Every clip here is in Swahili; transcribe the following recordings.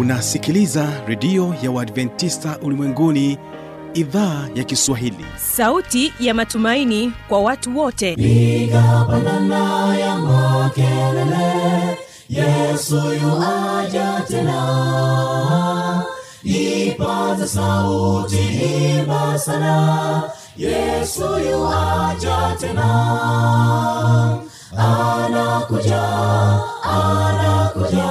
unasikiliza redio ya uadventista ulimwenguni idhaa ya kiswahili. Sauti ya matumaini kwa watu wote. Piga pandana ya makelele yesu yuaja tena. Ipata sauti imba sana yesu yuaja tena. Anakuja anakuja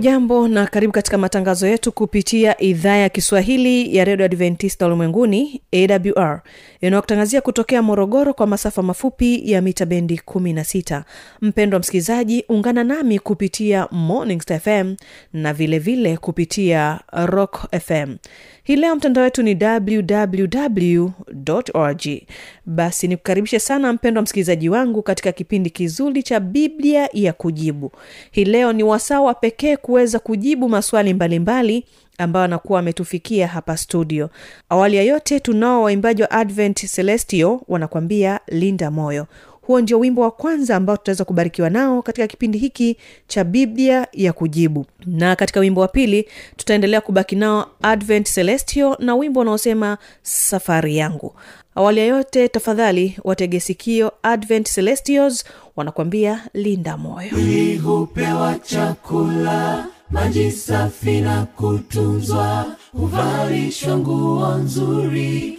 hujambo na karibu katika matangazo yetu kupitia idhaa ya kiswahili ya redio adventista ulimwenguni awr inayokutangazia kutokea morogoro kwa masafa mafupi ya mita bendi 16 mpendwa msikilizaji ungana nami kupitia morning fm na vilevile vile kupitia rock fm hii leo mtandao wetu ni www org. Basi nikukaribishe sana mpendwa msikilizaji wangu katika kipindi kizuri cha biblia ya kujibu. Hii leo ni wasaa wa pekee kuweza kujibu maswali mbalimbali ambayo anakuwa ametufikia hapa studio. Awali ya yote tunao waimbaji wa advent celestio wanakuambia linda moyo huo ndio wimbo wa kwanza ambao tutaweza kubarikiwa nao katika kipindi hiki cha biblia ya kujibu. Na katika wimbo wa pili tutaendelea kubaki nao advent celestio na wimbo unaosema safari yangu. Awali ya yote tafadhali wategesikio advent celestios wanakuambia linda moyo. Mwili chakula, maji safi na kutunzwa, huvalishwa nguo nzuri,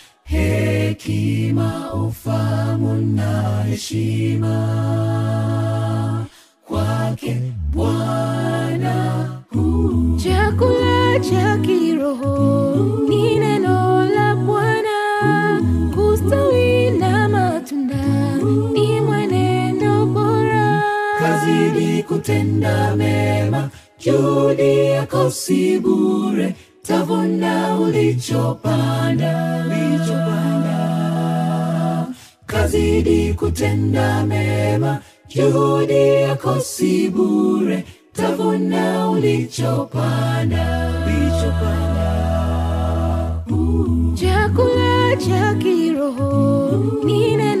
hekima ufamu na heshima. Kwake bwana chakula cha kiroho ni neno la bwana. Kustawi na matunda ni mwenendo bora. Kazidi kutenda mema juhudi yako si bure tavuna ulichopanda. Ulichopanda. Kazidi kutenda mema. Juhudi yako si bure. Tavuna ulichopanda. Ulichopanda. Chakula cha kiroho ni neno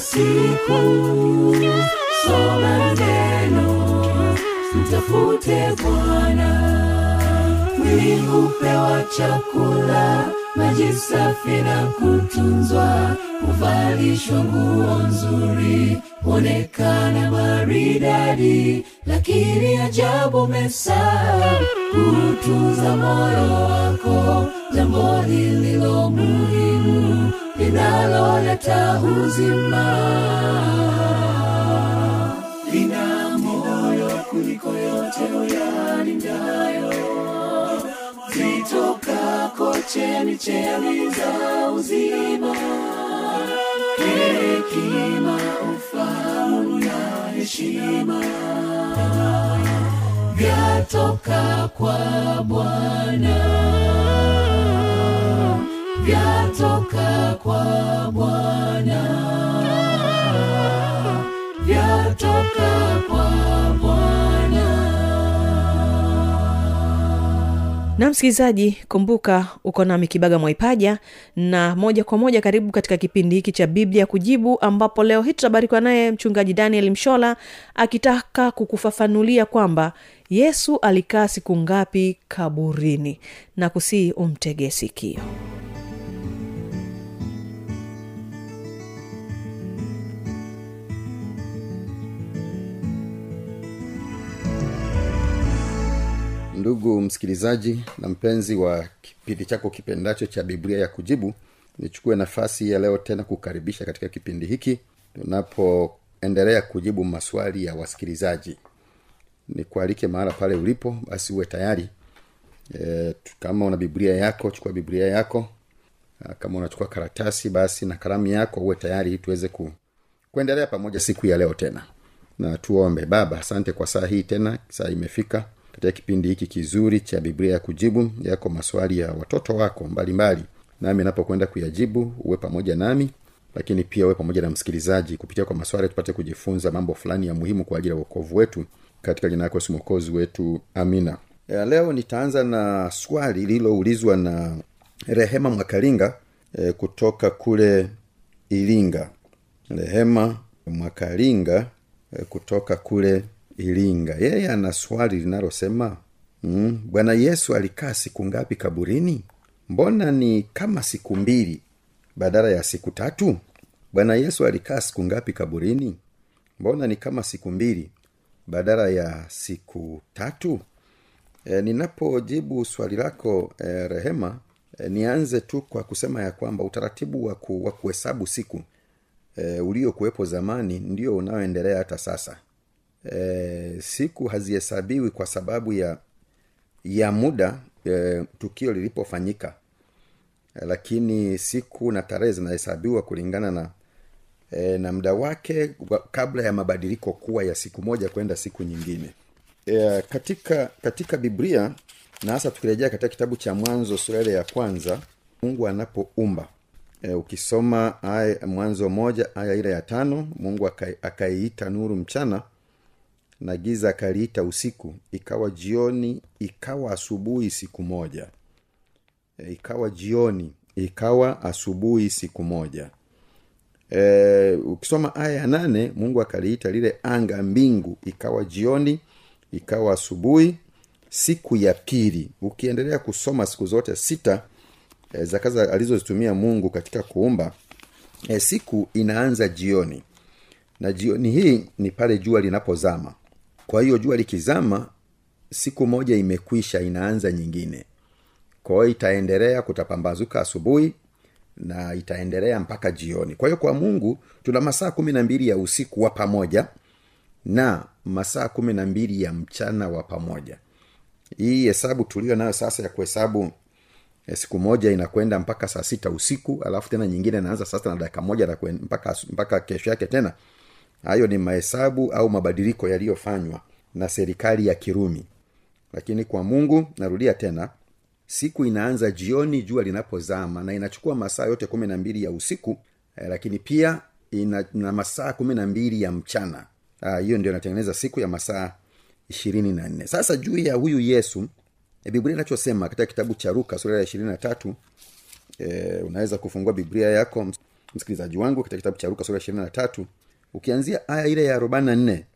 siku. Soma neno mtafute bwana. Mwili hupewa chakula maji safi na kutunzwa. Huvalishwa nguo nzuri huonekana maridadi. Lakini ajabu mesaa kutunza moyo wako jambo lililo muhimu linaloleta uzima lina moyo kuliko yote uyalindayo zitokako chemichemi za uzima. Hekima ufamu na heshima. Vyatoka kwa bwana. Bwana vyatoka kwa bwana. Na msikilizaji kumbuka uko nami kibaga mwaipaja na moja kwa moja karibu katika kipindi hiki cha biblia kujibu ambapo leo hii tutabarikiwa naye mchungaji daniel mshola akitaka kukufafanulia kwamba yesu alikaa siku ngapi kaburini. Na kusii umtege sikio ndugu msikilizaji na mpenzi wa kipindi chako kipendacho cha biblia ya kujibu nichukue nafasi ya leo tena kukaribisha katika kipindi hiki tunapoendelea kujibu maswali ya wasikilizaji. Nikualike mahala pale ulipo basi uwe tayari. E, kama una biblia yako chukua biblia yako. Kama unachukua karatasi basi na kalamu yako uwe tayari tuweze ku, kuendelea pamoja siku ya leo tena. Na tuombe. Baba asante kwa saa hii tena saa imefika katika kipindi hiki kizuri cha biblia ya kujibu yako maswali ya watoto wako mbalimbali. Nami napokwenda kuyajibu uwe pamoja nami lakini pia uwe pamoja na msikilizaji kupitia kwa maswali tupate kujifunza mambo fulani ya muhimu kwa ajili ya uokovu wetu katika jina yako mwokozi wetu amina. Ya leo nitaanza na swali lililoulizwa na rehema mwakalinga e, kutoka kule iringa. Rehema mwakalinga e, kutoka kule iringa. Yeye ana swali linalosema mm, bwana yesu alikaa siku ngapi kaburini? Mbona ni kama siku mbili badala ya siku tatu? Bwana yesu alikaa siku ngapi kaburini? Mbona ni kama siku mbili badala ya siku tatu? E, ninapojibu swali lako e, rehema e, nianze tu kwa kusema ya kwamba utaratibu wa, wa kuhesabu siku e, uliokuwepo zamani ndio unaoendelea hata sasa e, siku hazihesabiwi kwa sababu ya ya muda e, tukio lilipofanyika. E, lakini siku na tarehe zinahesabiwa kulingana na e, na muda wake kabla ya mabadiliko kuwa ya siku moja kwenda siku nyingine. E, katika katika biblia na hasa tukirejea katika kitabu cha mwanzo surale ya kwanza mungu anapoumba. E, ukisoma aya mwanzo moja aya ile ya tano mungu akai- akaiita nuru mchana na giza akaliita usiku ikawa jioni ikawa asubuhi siku moja. E, ikawa jioni ikawa asubuhi siku moja. E, ukisoma aya ya nane mungu akaliita lile anga mbingu ikawa jioni ikawa asubuhi siku ya pili. Ukiendelea kusoma siku zote sita e, za kazi alizozitumia mungu katika kuumba e, siku inaanza jioni. Na jioni hii ni pale jua linapozama kwa hiyo jua likizama siku moja imekwisha inaanza nyingine. Kwa hiyo itaendelea kutapambazuka asubuhi na itaendelea mpaka jioni. Kwa hiyo kwa mungu tuna masaa kumi na mbili ya usiku wa pamoja na masaa kumi na mbili ya mchana wa pamoja. Hii hesabu tulio nayo sasa ya kuhesabu eh, siku moja inakwenda mpaka saa sita usiku alafu tena nyingine inaanza sasa na dakika moja mpaka, mpaka kesho yake tena hayo ni mahesabu au mabadiliko yaliyofanywa na serikali ya kirumi. Lakini kwa mungu narudia tena siku inaanza jioni jua linapozama na inachukua masaa yote kumi na mbili ya usiku eh, lakini pia ina, ina masaa kumi na mbili ya mchana. Ah, ndio inatengeneza siku ya masaa ishirini na nne. Sasa juu ya huyu yesu e, biblia inachosema katika kitabu cha ruka sura ya ishirini na tatu e, unaweza kufungua biblia yako msikilizaji wangu katika kitabu cha ruka sura ya ishirini na tatu ukianzia aya ile ya arobaini na nne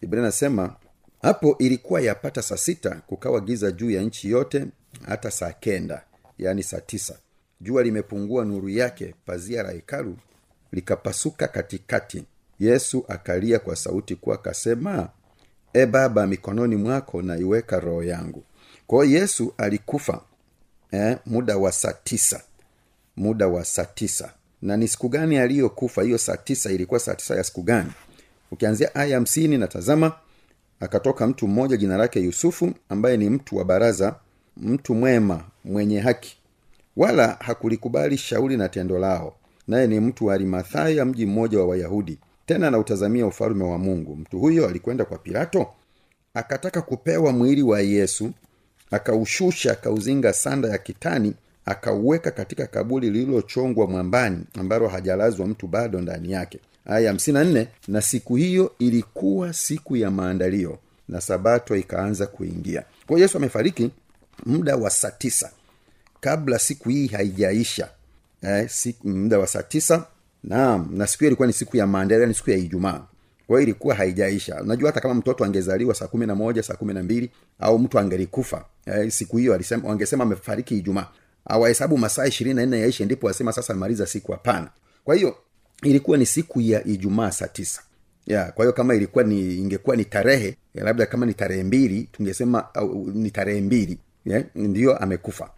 biblia nasema hapo ilikuwa yapata saa sita kukawa giza juu ya nchi yote hata saa kenda yaani saa tisa. Jua limepungua nuru yake pazia la hekalu likapasuka katikati. Yesu akalia kwa sauti kuwa akasema e baba mikononi mwako naiweka roho yangu kwa yesu alikufa eh, muda wa saa tisa muda wa saa tisa na ni siku gani aliyokufa? Hiyo saa tisa ilikuwa saa tisa ya siku gani? Ukianzia aya hamsini na tazama akatoka mtu mmoja jina lake yusufu ambaye ni mtu wa baraza mtu mwema mwenye haki. Wala hakulikubali shauri na tendo lao naye ni mtu wa arimathaya mji mmoja wa wayahudi. Tena anautazamia ufalume wa mungu. Mtu huyo alikwenda kwa pilato akataka kupewa mwili wa yesu akaushusha akauzinga sanda ya kitani akauweka katika kaburi lililochongwa mwambani ambalo hajalazwa mtu bado ndani yake. Aya hamsini na nne na siku hiyo ilikuwa siku ya maandalio na sabato ikaanza kuingia. Kwa yesu amefariki muda wa saa tisa kabla siku hii haijaisha. Eh, siku, muda wa saa tisa naam na siku hiyo ilikuwa ni siku ya maandalio ni siku ya ijumaa. Kwa ilikuwa haijaisha. Unajua hata kama mtoto angezaliwa saa kumi na moja saa kumi na mbili au mtu angelikufa eh, siku hiyo wangesema amefariki ijumaa awahesabu masaa ishirini na nne yaishe ndipo wasema sasa amaliza siku. Hapana. Kwa hiyo ilikuwa ni siku ya ijumaa saa tisa. Ya kwa hiyo kama ilikuwa ni ingekuwa ni tarehe labda kama ni tarehe mbili tungesema ni tarehe mbili ndiyo amekufa.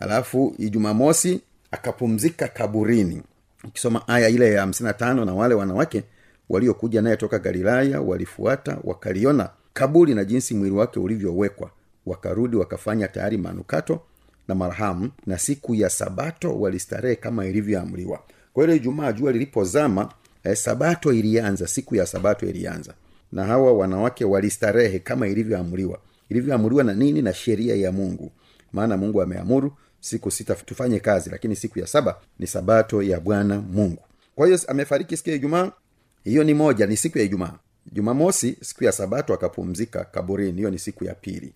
Alafu ijumamosi akapumzika kaburini. Ukisoma aya ile ya hamsini na tano na wale wanawake waliokuja naye toka galilaya walifuata wakaliona kaburi na jinsi mwili wake ulivyowekwa. Wakarudi wakafanya tayari manukato na marhamu na siku ya sabato walistarehe kama ilivyoamriwa. Kwa hiyo ijumaa jua lilipozama eh, sabato ilianza siku ya sabato ilianza. Na hawa wanawake walistarehe kama ilivyoamriwa. Ilivyoamriwa na nini? Na sheria ya mungu. Maana mungu ameamuru siku sita tufanye kazi lakini siku ya saba ni sabato ya bwana mungu. Kwa hiyo amefariki siku ya ijumaa? Hiyo ni moja ni siku ya ijumaa. Jumamosi siku ya sabato akapumzika kaburini. Hiyo ni siku ya pili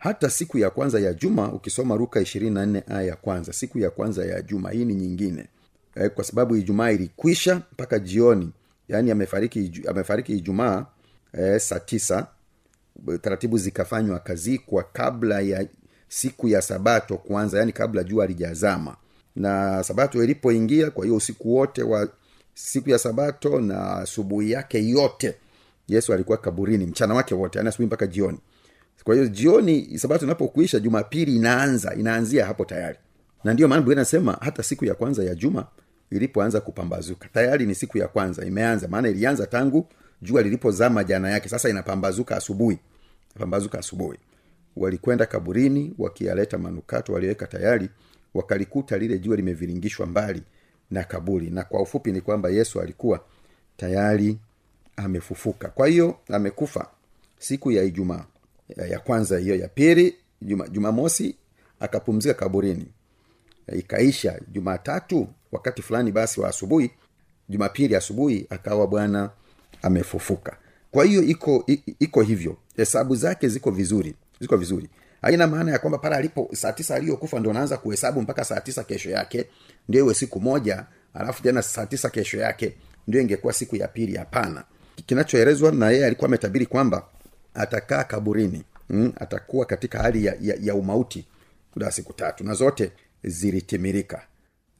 hata siku ya kwanza ya juma ukisoma ruka ishirini na nne aya ya kwanza siku ya kwanza ya juma hii ni nyingine. E, kwa sababu ijumaa ilikwisha mpaka jioni yaani amefariki amefariki ijumaa e, saa tisa. Taratibu zikafanywa akazikwa kabla ya siku ya sabato kwanza yaani kabla jua lijazama na sabato ilipoingia kwa hiyo usiku wote wa siku ya sabato na asubuhi yake yote yesu alikuwa kaburini mchana wake wote yaani asubuhi mpaka jioni kwa hiyo jioni sabato inapokuisha jumapili inaanza inaanzia hapo tayari. Na ndiyo maana biblia hata siku ya kwanza ya juma ilipoanza kupambazuka. Tayari ni siku ya kwanza imeanza. Maana ilianza tangu jua lilipozama jana yake. Sasa inapambazuka asubuhi. Pambazuka asubuhi. Walikwenda kaburini wakiyaleta manukato waliweka tayari wakalikuta lile jua limeviringishwa mbali na kaburi. Na kwa ufupi ni kwamba yesu alikuwa tayari amefufuka. Kwa hiyo amekufa siku ya ijumaa ya, kwanza hiyo ya pili juma, akapumzika kaburini. Ikaisha jumatatu wakati fulani basi wa asubuhi jumapili asubuhi akawa bwana amefufuka. Kwa hiyo iko iko hivyo. Hesabu zake ziko vizuri ziko vizuri. Haina maana ya kwamba pale alipo saa tisa aliyokufa ndo naanza kuhesabu mpaka saa tisa kesho yake ndio iwe siku moja alafu tena saa tisa kesho yake ndio ingekuwa siku ya pili. Hapana. Kinachoelezwa na yeye alikuwa ametabiri kwamba atakaa kaburini mm, atakuwa katika hali ya, ya, ya umauti muda siku tatu na zote zilitimirika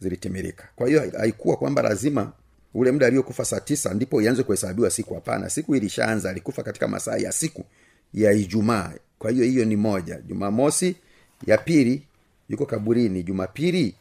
zilitimirika. Kwa hiyo haikuwa kwamba lazima ule muda aliyokufa saa tisa ndipo ianze kuhesabiwa siku. Hapana siku ilishaanza alikufa katika masaa ya siku ya ijumaa. Kwa hiyo hiyo ni moja. Jumamosi ya pili yuko kaburini. Jumapili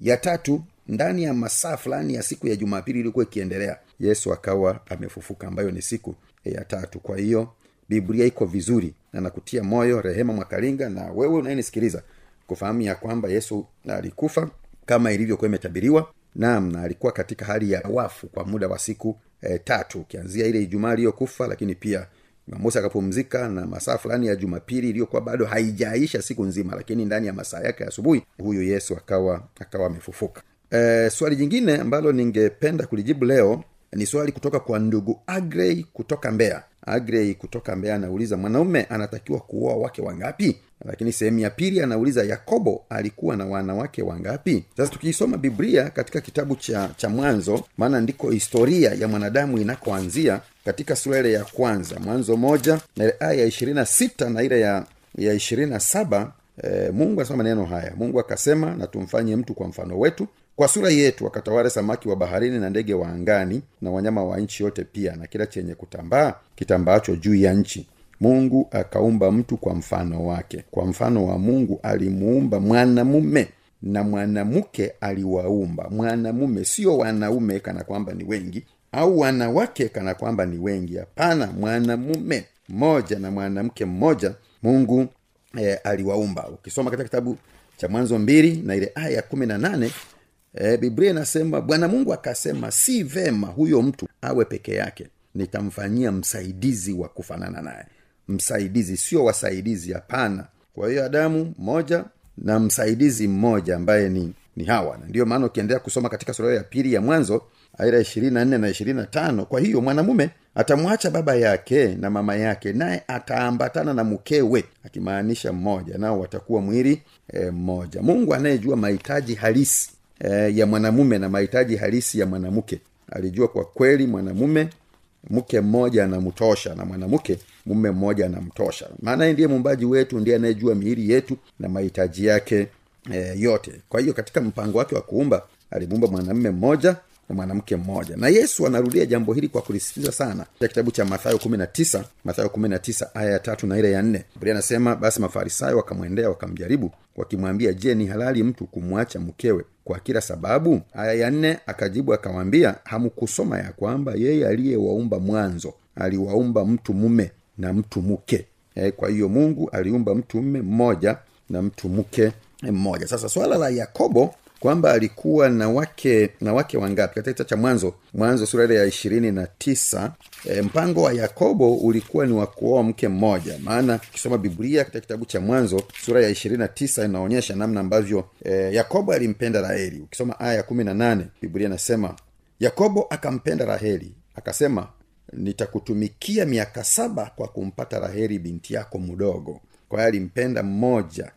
ya tatu ndani ya masaa fulani ya siku ya jumapili ilikuwa ikiendelea yesu akawa amefufuka ambayo ni siku ya tatu. Kwa hiyo biblia iko vizuri na nakutia moyo rehema mwakalinga na wewe unayenisikiliza kufahamu ya kwamba yesu alikufa kama ilivyokuwa imetabiriwa naam na alikuwa katika hali ya wafu kwa muda wa siku e, tatu ukianzia ile ijumaa iliyokufa lakini pia jumamosi akapumzika na masaa fulani ya jumapili iliyokuwa bado haijaisha siku nzima lakini ndani ya masaa yake ya asubuhi huyu yesu akawa akawa amefufuka. E, swali jingine ambalo ningependa kulijibu leo ni swali kutoka kwa ndugu agrey kutoka mbeya agrey kutoka mbeya anauliza mwanaume anatakiwa kuoa wake wangapi? Lakini sehemu ya pili anauliza yakobo alikuwa na wanawake wangapi? Sasa tukiisoma biblia katika kitabu cha cha mwanzo maana ndiko historia ya mwanadamu inakoanzia katika sura ile ya kwanza mwanzo moja na ile aya ya ishirini na sita na ile ya ya ishirini na saba e, mungu anasema maneno haya. Mungu akasema na tumfanye mtu kwa mfano wetu kwa sura yetu wakatawale samaki wa baharini na ndege wa angani na wanyama wa nchi yote pia na kila chenye kutambaa kitambaacho juu ya nchi. Mungu akaumba mtu kwa mfano wake. Kwa mfano wa mungu alimuumba mwanamume na mwanamke aliwaumba. Mwanamume sio wanaume kana kwamba ni wengi au wanawake kana kwamba ni wengi. Hapana mwanamume mmoja na mwanamke mmoja mungu e, aliwaumba. Ukisoma katika kitabu cha mwanzo mbili na ile aya ya kumi na nane e, biblia inasema bwana mungu akasema si vema huyo mtu awe peke yake. Nitamfanyia msaidizi wa kufanana naye. Msaidizi sio wasaidizi hapana. Kwa hiyo adamu mmoja na msaidizi mmoja ambaye ni ni hawa. Na ndiyo maana ukiendelea kusoma katika sura ya pili ya mwanzo aira ishirini na nne na ishirini na tano kwa hiyo mwanamume atamwacha baba yake na mama yake naye ataambatana na mkewe akimaanisha mmoja. Nao watakuwa mwili e, mungu anayejua mahitaji halisi e, ya mwanamume na mahitaji halisi ya mwanamke alijua kwa kweli mwanamume mke mmoja anamtosha na mwanamke mume mmoja anamtosha. Maana ndiye muumbaji wetu ndiye anayejua miili yetu na mahitaji yake e, yote. Kwa hiyo katika mpango wake wa kuumba alimuumba mwanamume mmoja na mwanamke mmoja. Na yesu anarudia jambo hili kwa kulisitiza sana katika kitabu cha mathayo kumi na tisa mathayo kumi na tisa aya ya tatu na ile ya nne. Biblia anasema basi mafarisayo wakamwendea wakamjaribu wakimwambia je ni halali mtu kumwacha mkewe kwa kila sababu? Aya ya nne akajibu akawambia hamkusoma ya kwamba yeye aliyewaumba mwanzo aliwaumba mtu mume na mtu mke e, kwa hiyo mungu aliumba mtu mume mmoja na mtu mke mmoja. Sasa swala la yakobo kwamba alikuwa na wake na wake wangapi? Katika kitabu cha mwanzo mwanzo sura ile ya ishirini na tisa e, mpango wa yakobo ulikuwa ni wa kuoa mke mmoja. Maana ukisoma biblia katika kitabu cha mwanzo sura ya ishirini na tisa inaonyesha namna ambavyo e, yakobo alimpenda raheli. Ukisoma aya ya kumi na nane biblia inasema yakobo akampenda raheli akasema nitakutumikia miaka saba kwa kumpata raheli binti yako mdogo. Kwa hiyo alimpenda mmoja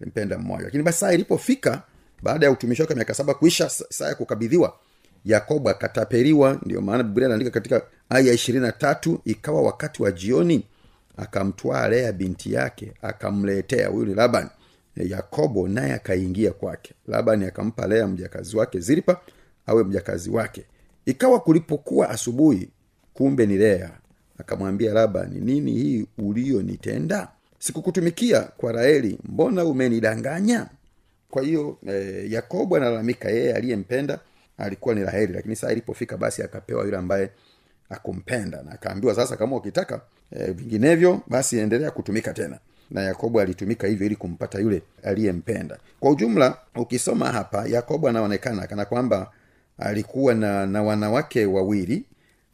alimpenda mmoja. Lakini basi saa ilipofika baada ya utumishi wake miaka saba kuisha saa ya kukabidhiwa yakobo akatapeliwa. Ndio maana biblia anaandika katika aya ishirini na tatu ikawa wakati wa jioni akamtwaa lea binti yake akamletea. Huyu ni laban. Yakobo naye akaingia kwake. Labani akampa lea mjakazi wake zilpa awe mjakazi wake. Ikawa kulipokuwa asubuhi kumbe ni lea. Akamwambia labani nini hii uliyonitenda? Sikukutumikia kwa raeli mbona umenidanganya kwa hiyo eh, yakobo analalamika yeye aliyempenda alikuwa ni raheli lakini saa ilipofika basi akapewa yule ambaye akumpenda na akaambiwa sasa kama ukitaka e, vinginevyo basi endelea kutumika tena. Na yakobo alitumika hivyo ili kumpata yule aliyempenda. Kwa ujumla ukisoma hapa yakobo anaonekana kana kwamba alikuwa na, na wanawake wawili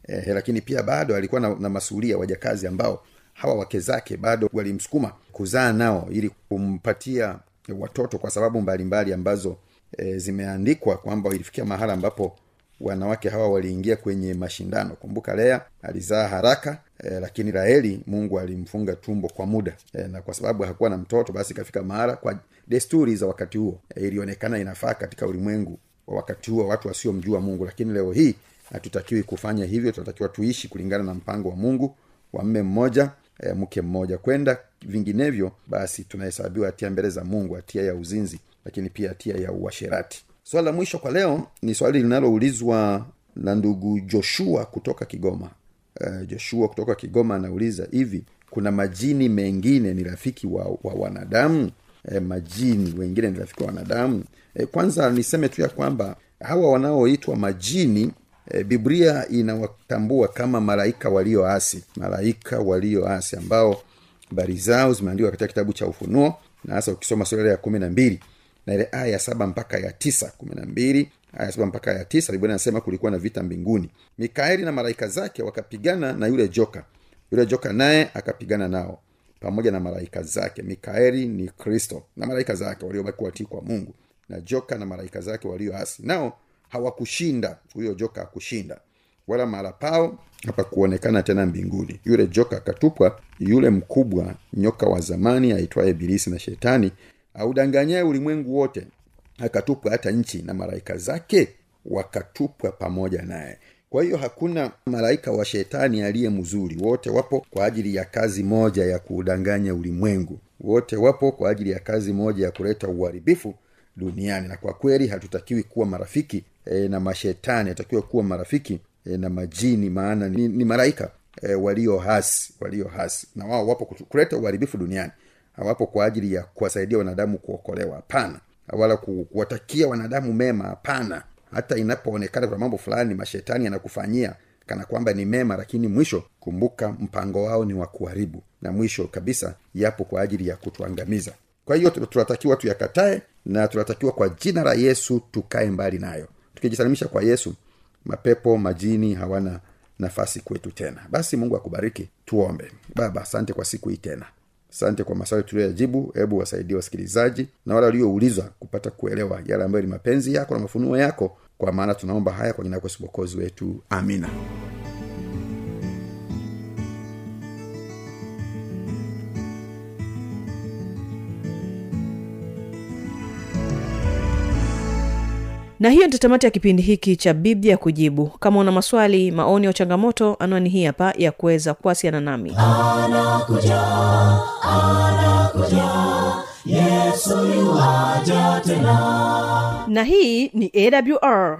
eh, lakini pia bado alikuwa na, na masuhulia wajakazi ambao hawa wake zake bado walimsukuma kuzaa nao ili kumpatia watoto kwa sababu mbalimbali mbali ambazo e, zimeandikwa kwamba ilifikia mahala ambapo wanawake hawa waliingia kwenye mashindano. Kumbuka lea alizaa haraka e, lakini raheli mungu alimfunga tumbo kwa muda. E, na kwa sababu hakuwa na mtoto basi ikafika mahala kwa desturi za wakati huo. E, ilionekana inafaa katika ulimwengu wa wakati huo watu wasiomjua mungu. Lakini leo hii hatutakiwi kufanya hivyo tunatakiwa tuishi kulingana na mpango wa mungu wa mme mmoja e, mke mmoja. Kwenda vinginevyo basi tunahesabiwa hatia mbele za mungu hatia ya uzinzi lakini pia hatia ya uasherati. Swali la mwisho kwa leo ni swali linaloulizwa na ndugu joshua kutoka kigoma. Uh, joshua kutoka kigoma anauliza hivi kuna majini mengine ni rafiki wa, wa wanadamu? E, majini wengine ni rafiki wa wanadamu? E, kwanza niseme tu ya kwamba hawa wanaoitwa majini e, biblia inawatambua kama malaika walioasi malaika walioasi ambao habari zao zimeandikwa katika kitabu cha ufunuo na hasa ukisoma sura ya kumi na mbili na ile aya ya saba mpaka ya tisa kumi na mbili aya saba mpaka ya tisa biblia anasema kulikuwa na vita mbinguni. Mikaeli na malaika zake wakapigana na yule joka. Yule joka naye akapigana nao pamoja na malaika zake. Mikaeli ni kristo na malaika zake waliobaki watii kwa mungu na joka na malaika zake walioasi nao hawakushinda. Huyo joka akushinda wala mahala pao hapakuonekana tena mbinguni. Yule joka akatupwa yule mkubwa nyoka wa zamani aitwaye bilisi na shetani audanganyaye ulimwengu wote. Akatupwa hata nchi na malaika zake wakatupwa pamoja naye. Kwa hiyo hakuna malaika wa shetani aliye mzuri. Wote wapo kwa ajili ya kazi moja ya kuudanganya ulimwengu. Wote wapo kwa ajili ya kazi moja ya kuleta uharibifu duniani. Na kwa kweli hatutakiwi kuwa marafiki e, na mashetani hatakiwa kuwa marafiki e, na majini maana ni, ni malaika e, walio hasi walio hasi. Na wao wapo kuleta uharibifu duniani. Hawapo kwa ajili ya kuwasaidia wanadamu kuokolewa hapana. Wala kuwatakia wanadamu mema hapana. Hata inapoonekana kuna mambo fulani mashetani yanakufanyia kana kwamba ni mema lakini mwisho kumbuka mpango wao ni wa kuharibu. Na mwisho kabisa yapo kwa ajili ya kutuangamiza kwa hiyo tunatakiwa tuyakatae na tunatakiwa kwa jina la yesu tukae mbali nayo. Tukijisalimisha kwa yesu mapepo majini hawana nafasi kwetu tena. Basi mungu akubariki. Tuombe. Baba asante kwa siku hii tena. Asante kwa maswali tuliyoyajibu. Hebu wasaidie wasikilizaji na wale walioulizwa kupata kuelewa yale ambayo ni mapenzi yako na mafunuo yako. Kwa maana tunaomba haya kwa jina yako sibokozi wetu. Amina na hiyo ndio tamati ya kipindi hiki cha biblia kujibu. Kama una maswali maoni au changamoto anwani hii hapa ya kuweza kuwasiliana nami. Anakuja anakuja yesu tena. Na hii ni awr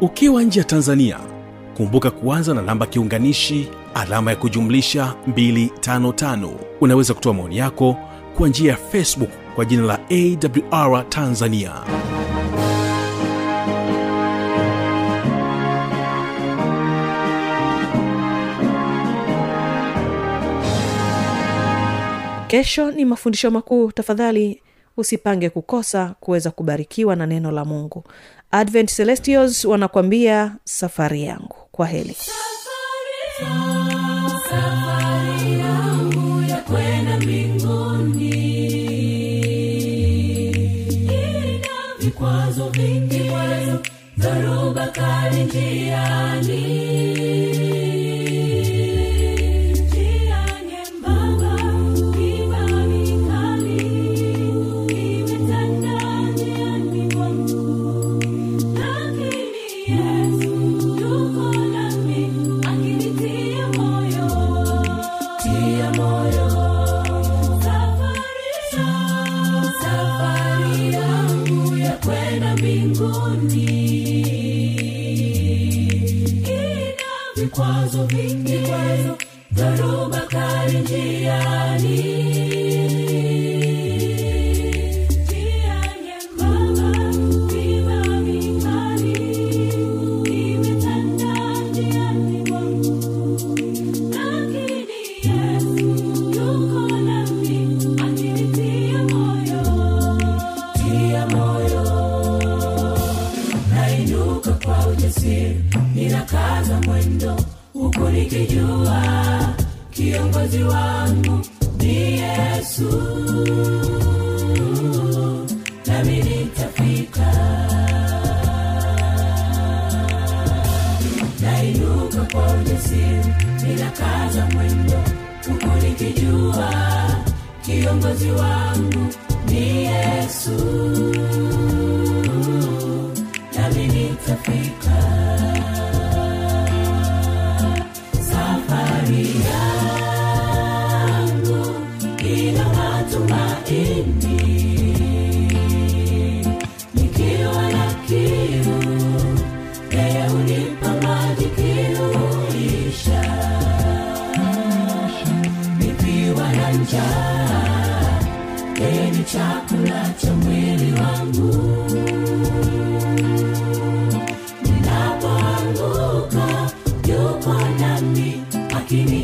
ukiwa nje ya tanzania kumbuka kuanza na namba kiunganishi alama ya kujumlisha 255 unaweza kutoa maoni yako kwa njia ya facebook kwa jina la awr tanzania. Kesho ni mafundisho makuu. Tafadhali usipange kukosa kuweza kubarikiwa na neno la mungu advent celestials wanakwambia safari yangu. Kwa heli safari yangu vikwazo vingi dhoruba kali njiani kiongozi wangu ni yesu nami